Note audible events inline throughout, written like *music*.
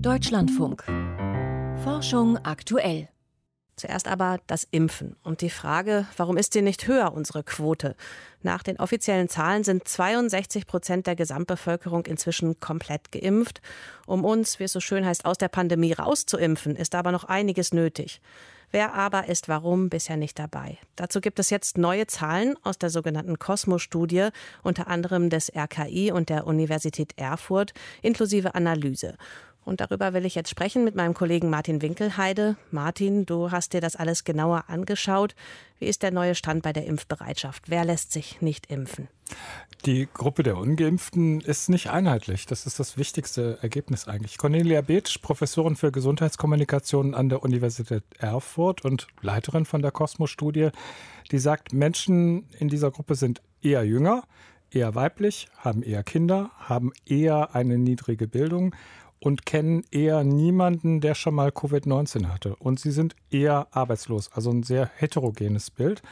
Deutschlandfunk. Forschung aktuell. Zuerst aber das Impfen und die Frage, warum ist sie nicht höher, unsere Quote? Nach den offiziellen Zahlen sind 62 Prozent der Gesamtbevölkerung inzwischen komplett geimpft. Um uns, wie es so schön heißt, aus der Pandemie rauszuimpfen, ist aber noch einiges nötig. Wer aber ist warum bisher nicht dabei? Dazu gibt es jetzt neue Zahlen aus der sogenannten Cosmo-Studie, unter anderem des RKI und der Universität Erfurt, inklusive Analyse. Und darüber will ich jetzt sprechen mit meinem Kollegen Martin Winkelheide. Martin, du hast dir das alles genauer angeschaut. Wie ist der neue Stand bei der Impfbereitschaft? Wer lässt sich nicht impfen? Die Gruppe der Ungeimpften ist nicht einheitlich. Das ist das wichtigste Ergebnis eigentlich. Cornelia Beetsch, Professorin für Gesundheitskommunikation an der Universität Erfurt und Leiterin von der Cosmos-Studie, die sagt, Menschen in dieser Gruppe sind eher jünger, eher weiblich, haben eher Kinder, haben eher eine niedrige Bildung und kennen eher niemanden, der schon mal Covid-19 hatte. Und sie sind eher arbeitslos, also ein sehr heterogenes Bild.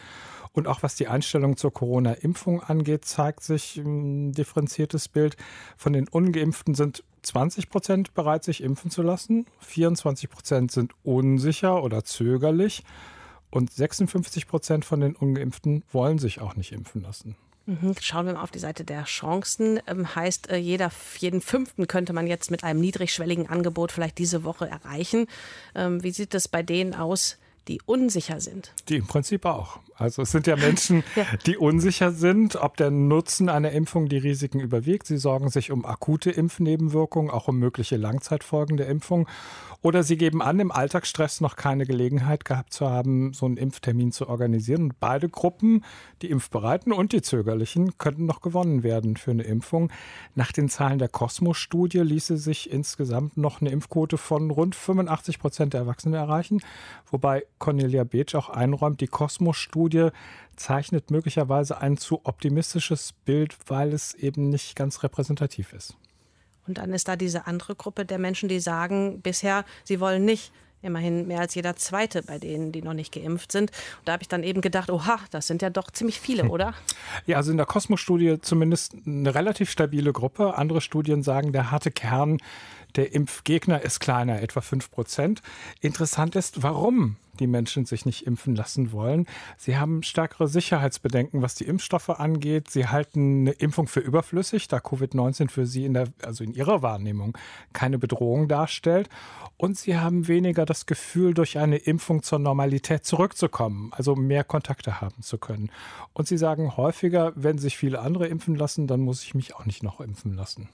Und auch was die Einstellung zur Corona-Impfung angeht, zeigt sich ein differenziertes Bild. Von den Ungeimpften sind 20 Prozent bereit, sich impfen zu lassen. 24 Prozent sind unsicher oder zögerlich. Und 56 Prozent von den Ungeimpften wollen sich auch nicht impfen lassen. Mhm. Schauen wir mal auf die Seite der Chancen. Ähm, heißt, äh, jeder, jeden Fünften könnte man jetzt mit einem niedrigschwelligen Angebot vielleicht diese Woche erreichen. Ähm, wie sieht es bei denen aus, die unsicher sind? Die im Prinzip auch. Also es sind ja Menschen, *laughs* ja. die unsicher sind, ob der Nutzen einer Impfung die Risiken überwiegt. Sie sorgen sich um akute Impfnebenwirkungen, auch um mögliche Langzeitfolgen der Impfung. Oder sie geben an, im Alltagsstress noch keine Gelegenheit gehabt zu haben, so einen Impftermin zu organisieren. Und beide Gruppen, die Impfbereiten und die Zögerlichen, könnten noch gewonnen werden für eine Impfung. Nach den Zahlen der Cosmos-Studie ließe sich insgesamt noch eine Impfquote von rund 85 Prozent der Erwachsenen erreichen. Wobei Cornelia Beetsch auch einräumt, die Cosmos-Studie zeichnet möglicherweise ein zu optimistisches Bild, weil es eben nicht ganz repräsentativ ist. Und dann ist da diese andere Gruppe der Menschen, die sagen, bisher, sie wollen nicht immerhin mehr als jeder zweite bei denen, die noch nicht geimpft sind. Und da habe ich dann eben gedacht, oha, das sind ja doch ziemlich viele, oder? *laughs* Ja, also in der Kosmos-Studie zumindest eine relativ stabile Gruppe. Andere Studien sagen, der harte Kern der Impfgegner ist kleiner, etwa 5 Prozent. Interessant ist, warum die Menschen sich nicht impfen lassen wollen. Sie haben stärkere Sicherheitsbedenken, was die Impfstoffe angeht. Sie halten eine Impfung für überflüssig, da Covid-19 für sie in der, also in ihrer Wahrnehmung keine Bedrohung darstellt. Und sie haben weniger das Gefühl, durch eine Impfung zur Normalität zurückzukommen, also mehr Kontakte haben zu können. Und sie sagen häufiger, wenn sich viele andere impfen lassen, dann muss ich mich auch nicht noch impfen lassen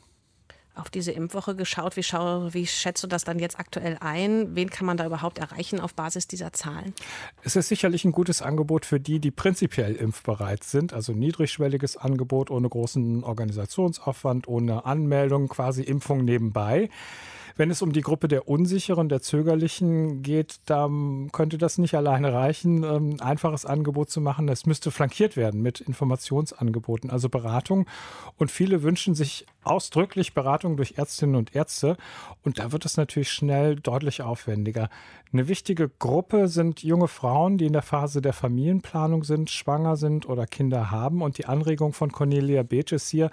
auf diese Impfwoche geschaut. Wie, schau, wie schätzt du das dann jetzt aktuell ein? Wen kann man da überhaupt erreichen auf Basis dieser Zahlen? Es ist sicherlich ein gutes Angebot für die, die prinzipiell impfbereit sind. Also niedrigschwelliges Angebot ohne großen Organisationsaufwand, ohne Anmeldung, quasi Impfung nebenbei. Wenn es um die Gruppe der Unsicheren, der Zögerlichen geht, da könnte das nicht alleine reichen, ein ähm, einfaches Angebot zu machen. Es müsste flankiert werden mit Informationsangeboten, also Beratung. Und viele wünschen sich ausdrücklich Beratung durch Ärztinnen und Ärzte. Und da wird es natürlich schnell deutlich aufwendiger. Eine wichtige Gruppe sind junge Frauen, die in der Phase der Familienplanung sind, schwanger sind oder Kinder haben. Und die Anregung von Cornelia Beetsch ist hier,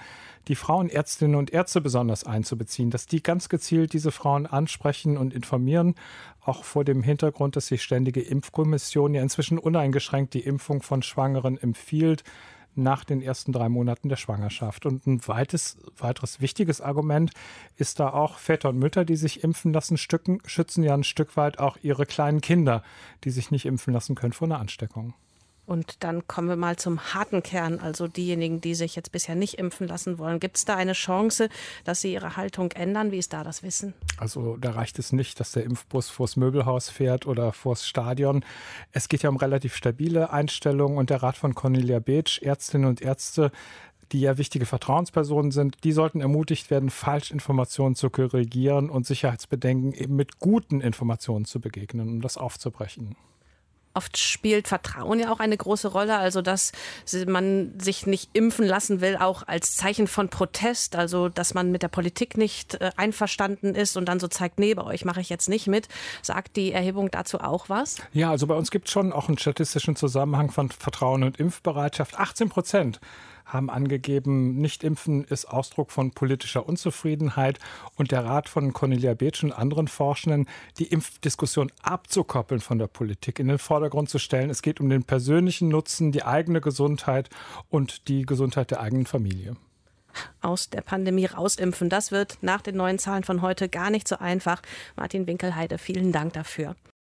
die Frauenärztinnen und Ärzte besonders einzubeziehen, dass die ganz gezielt diese Frauen ansprechen und informieren, auch vor dem Hintergrund, dass die Ständige Impfkommission ja inzwischen uneingeschränkt die Impfung von Schwangeren empfiehlt nach den ersten drei Monaten der Schwangerschaft. Und ein weites, weiteres wichtiges Argument ist da auch Väter und Mütter, die sich impfen lassen, stücken, schützen ja ein Stück weit auch ihre kleinen Kinder, die sich nicht impfen lassen können vor einer Ansteckung. Und dann kommen wir mal zum harten Kern, also diejenigen, die sich jetzt bisher nicht impfen lassen wollen. Gibt es da eine Chance, dass sie ihre Haltung ändern? Wie ist da das Wissen? Also da reicht es nicht, dass der Impfbus vors Möbelhaus fährt oder vors Stadion. Es geht ja um relativ stabile Einstellungen und der Rat von Cornelia Beetsch, Ärztinnen und Ärzte, die ja wichtige Vertrauenspersonen sind, die sollten ermutigt werden, Falschinformationen zu korrigieren und Sicherheitsbedenken eben mit guten Informationen zu begegnen, um das aufzubrechen. Oft spielt Vertrauen ja auch eine große Rolle, also dass man sich nicht impfen lassen will, auch als Zeichen von Protest, also dass man mit der Politik nicht äh, einverstanden ist und dann so zeigt, nee, bei euch mache ich jetzt nicht mit. Sagt die Erhebung dazu auch was? Ja, also bei uns gibt es schon auch einen statistischen Zusammenhang von Vertrauen und Impfbereitschaft. 18 Prozent haben angegeben, Nicht-Impfen ist Ausdruck von politischer Unzufriedenheit. Und der Rat von Cornelia Beetsch und anderen Forschenden, die Impfdiskussion abzukoppeln von der Politik, in den Vordergrund zu stellen. Es geht um den persönlichen Nutzen, die eigene Gesundheit und die Gesundheit der eigenen Familie aus der Pandemie rausimpfen. Das wird nach den neuen Zahlen von heute gar nicht so einfach. Martin Winkelheide, vielen Dank dafür.